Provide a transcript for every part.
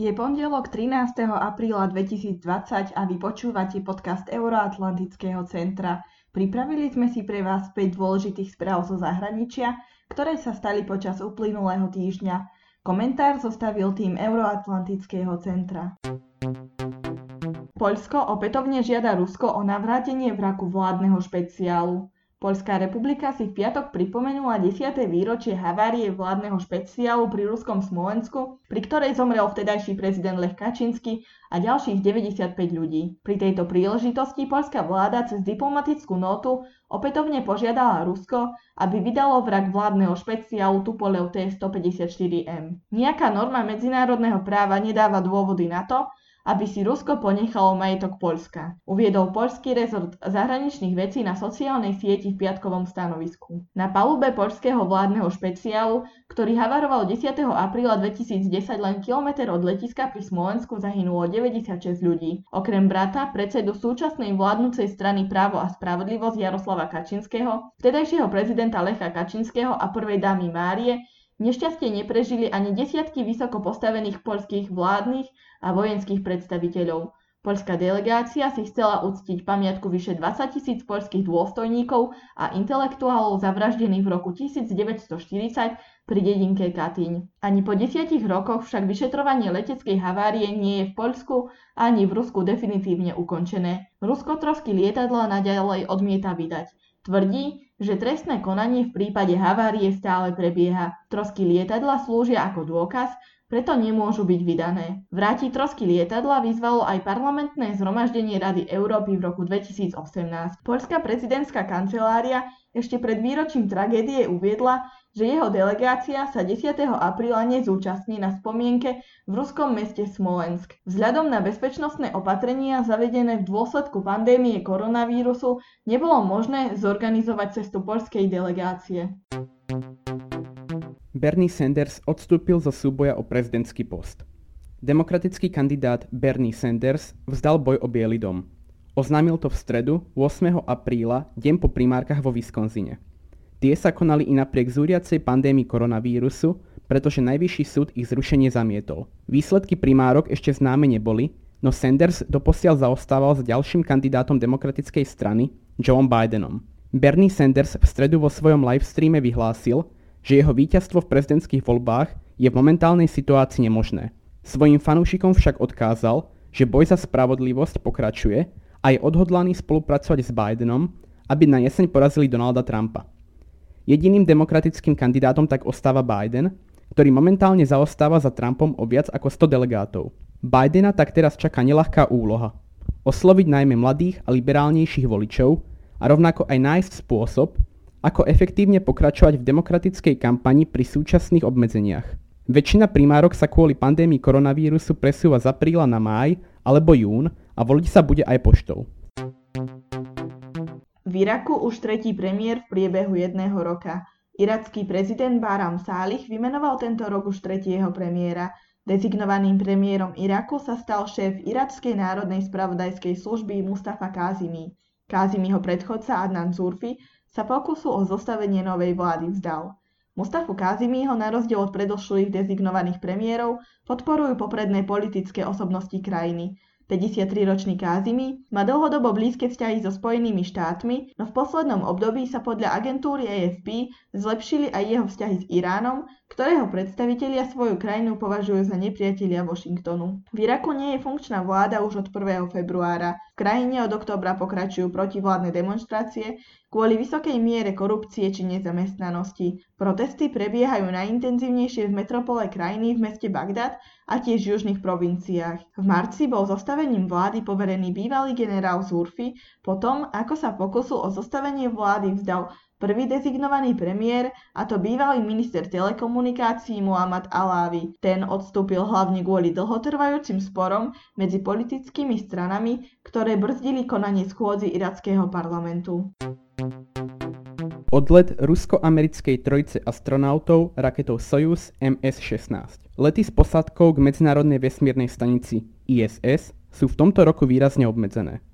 Je pondelok 13. apríla 2020 a vy počúvate podcast Euroatlantického centra. Pripravili sme si pre vás 5 dôležitých správ zo zahraničia, ktoré sa stali počas uplynulého týždňa. Komentár zostavil tým Euroatlantického centra. Poľsko opätovne žiada Rusko o navrátenie vraku vládneho špeciálu. Poľská republika si v piatok pripomenula 10. výročie havárie vládneho špeciálu pri ruskom Smolensku, pri ktorej zomrel vtedajší prezident Lech Kačinsky a ďalších 95 ľudí. Pri tejto príležitosti poľská vláda cez diplomatickú notu opätovne požiadala Rusko, aby vydalo vrak vládneho špeciálu Tupolev T-154M. Nijaká norma medzinárodného práva nedáva dôvody na to, aby si Rusko ponechalo majetok Poľska. Uviedol poľský rezort zahraničných vecí na sociálnej sieti v piatkovom stanovisku. Na palube poľského vládneho špeciálu, ktorý havaroval 10. apríla 2010 len kilometr od letiska pri Smolensku zahynulo 96 ľudí. Okrem brata, predsedu súčasnej vládnucej strany Právo a spravodlivosť Jaroslava Kačinského, vtedajšieho prezidenta Lecha Kačinského a prvej dámy Márie, Nešťastie neprežili ani desiatky vysoko postavených poľských vládnych a vojenských predstaviteľov. Poľská delegácia si chcela uctiť pamiatku vyše 20 tisíc poľských dôstojníkov a intelektuálov zavraždených v roku 1940 pri dedinke Katyň. Ani po desiatich rokoch však vyšetrovanie leteckej havárie nie je v Poľsku ani v Rusku definitívne ukončené. Rusko trosky lietadla naďalej odmieta vydať. Tvrdí, že trestné konanie v prípade havárie stále prebieha. Trosky lietadla slúžia ako dôkaz, preto nemôžu byť vydané. Vrátiť trosky lietadla vyzvalo aj parlamentné zhromaždenie Rady Európy v roku 2018. Poľská prezidentská kancelária ešte pred výročím tragédie uviedla, že jeho delegácia sa 10. apríla nezúčastní na spomienke v ruskom meste Smolensk. Vzhľadom na bezpečnostné opatrenia zavedené v dôsledku pandémie koronavírusu nebolo možné zorganizovať cestu poľskej delegácie. Bernie Sanders odstúpil zo súboja o prezidentský post. Demokratický kandidát Bernie Sanders vzdal boj o Bielý dom. Oznámil to v stredu 8. apríla, deň po primárkach vo Wisconsine. Tie sa konali i napriek zúriacej pandémii koronavírusu, pretože najvyšší súd ich zrušenie zamietol. Výsledky primárok ešte známe neboli, no Sanders doposiaľ zaostával za ďalším kandidátom demokratickej strany, Joeom Bidenom. Bernie Sanders v stredu vo svojom livestreame vyhlásil, že jeho víťazstvo v prezidentských voľbách je v momentálnej situácii nemožné. Svojim fanúšikom však odkázal, že boj za spravodlivosť pokračuje a je odhodlaný spolupracovať s Bidenom, aby na jeseň porazili Donalda Trumpa. Jediným demokratickým kandidátom tak ostáva Biden, ktorý momentálne zaostáva za Trumpom o viac ako 100 delegátov. Bidena tak teraz čaká nelahká úloha. Osloviť najmä mladých a liberálnejších voličov a rovnako aj nájsť spôsob, ako efektívne pokračovať v demokratickej kampani pri súčasných obmedzeniach. Väčšina primárok sa kvôli pandémii koronavírusu presúva z apríla na máj alebo jún a voliť sa bude aj poštou. V Iraku už tretí premiér v priebehu jedného roka. Iracký prezident Baram Salih vymenoval tento rok už tretieho premiéra. Dezignovaným premiérom Iraku sa stal šéf Irackej národnej spravodajskej služby Mustafa Kazimi. Kazimiho predchodca Adnan Zurfi sa pokusu o zostavenie novej vlády vzdal. Mustafu Kazimiho na rozdiel od predošlých dezignovaných premiérov podporujú popredné politické osobnosti krajiny. 53-ročný Kázimi má dlhodobo blízke vzťahy so Spojenými štátmi, no v poslednom období sa podľa agentúry AFP zlepšili aj jeho vzťahy s Iránom, ktorého predstavitelia svoju krajinu považujú za nepriatelia Washingtonu. V Iraku nie je funkčná vláda už od 1. februára. Krajine od októbra pokračujú protivládne demonstrácie kvôli vysokej miere korupcie či nezamestnanosti. Protesty prebiehajú najintenzívnejšie v metropole krajiny v meste Bagdad a tiež v južných provinciách. V marci bol zostavením vlády poverený bývalý generál Zurfi potom, ako sa pokusil o zostavenie vlády vzdal prvý dezignovaný premiér, a to bývalý minister telekomunikácií Muhammad Alávi. Ten odstúpil hlavne kvôli dlhotrvajúcim sporom medzi politickými stranami, ktoré brzdili konanie schôdzi irackého parlamentu. Odlet rusko-americkej trojice astronautov raketou Soyuz MS-16. Lety s posádkou k Medzinárodnej vesmírnej stanici ISS sú v tomto roku výrazne obmedzené.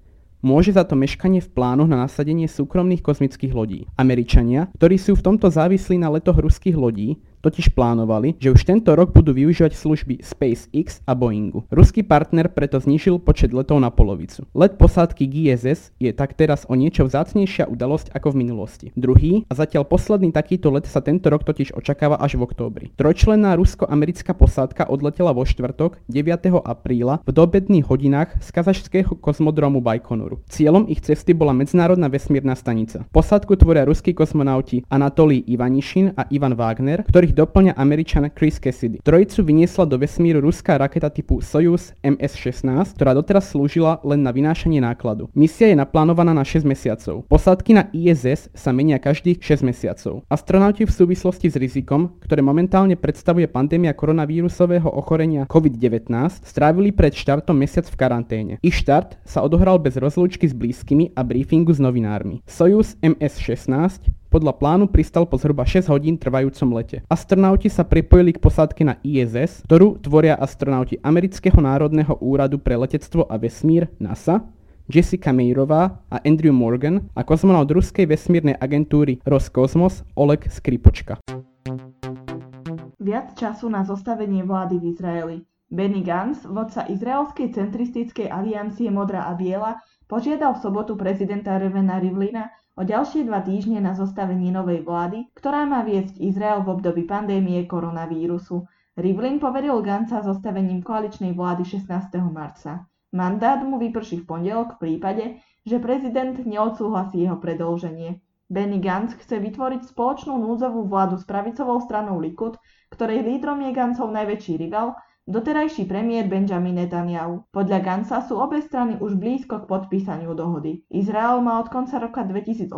Môže za to meškanie v plánoch na nasadenie súkromných kozmických lodí. Američania, ktorí sú v tomto závislí na letoch ruských lodí, totiž plánovali, že už tento rok budú využívať služby SpaceX a Boeingu. Ruský partner preto znížil počet letov na polovicu. Let posádky GSS je tak teraz o niečo vzácnejšia udalosť ako v minulosti. Druhý a zatiaľ posledný takýto let sa tento rok totiž očakáva až v októbri. Trojčlenná rusko-americká posádka odletela vo štvrtok 9. apríla v dobedných hodinách z kazašského kozmodromu Bajkonuru. Cieľom ich cesty bola medzinárodná vesmírna stanica. Posádku tvoria ruskí kosmonauti Anatolij Ivanišin a Ivan Wagner, ktorých doplňa američan Chris Cassidy. Trojicu vyniesla do vesmíru ruská raketa typu Soyuz MS-16, ktorá doteraz slúžila len na vynášanie nákladu. Misia je naplánovaná na 6 mesiacov. Posádky na ISS sa menia každých 6 mesiacov. Astronauti v súvislosti s rizikom, ktoré momentálne predstavuje pandémia koronavírusového ochorenia COVID-19, strávili pred štartom mesiac v karanténe. Ich štart sa odohral bez rozlúčky s blízkymi a briefingu s novinármi. Soyuz MS-16 podľa plánu pristal po zhruba 6 hodín trvajúcom lete. Astronauti sa pripojili k posádke na ISS, ktorú tvoria astronauti Amerického národného úradu pre letectvo a vesmír NASA, Jessica Meirová a Andrew Morgan a kozmonaut ruskej vesmírnej agentúry Roskosmos Oleg Skripočka. Viac času na zostavenie vlády v Izraeli. Benny Gantz, vodca izraelskej centristickej aliancie Modrá a Biela, požiadal v sobotu prezidenta Revena Rivlina o ďalšie dva týždne na zostavenie novej vlády, ktorá má viesť Izrael v období pandémie koronavírusu. Rivlin poveril Ganca zostavením koaličnej vlády 16. marca. Mandát mu vyprší v pondelok v prípade, že prezident neodsúhlasí jeho predĺženie. Benny Gantz chce vytvoriť spoločnú núdzovú vládu s pravicovou stranou Likud, ktorej lídrom je Gancov najväčší rival Doterajší premiér Benjamin Netanyahu. Podľa Gansa sú obe strany už blízko k podpísaniu dohody. Izrael má od konca roka 2018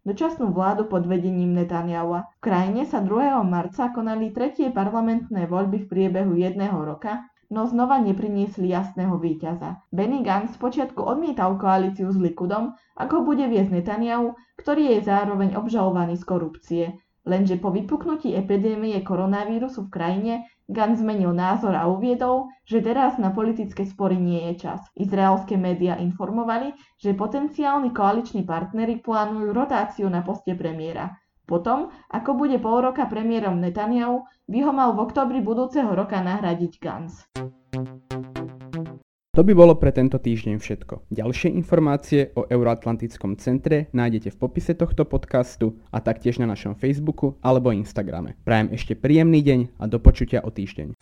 dočasnú vládu pod vedením Netanyahu. V krajine sa 2. marca konali tretie parlamentné voľby v priebehu jedného roka, no znova nepriniesli jasného víťaza. Benny Gantz počiatku odmietal koalíciu s Likudom, ako bude viesť Netanyahu, ktorý je zároveň obžalovaný z korupcie. Lenže po vypuknutí epidémie koronavírusu v krajine Gantz zmenil názor a uviedol, že teraz na politické spory nie je čas. Izraelské médiá informovali, že potenciálni koaliční partnery plánujú rotáciu na poste premiéra. Potom, ako bude pol roka premiérom Netanyahu, by ho mal v oktobri budúceho roka nahradiť Gantz. To by bolo pre tento týždeň všetko. Ďalšie informácie o Euroatlantickom centre nájdete v popise tohto podcastu a taktiež na našom Facebooku alebo Instagrame. Prajem ešte príjemný deň a do počutia o týždeň.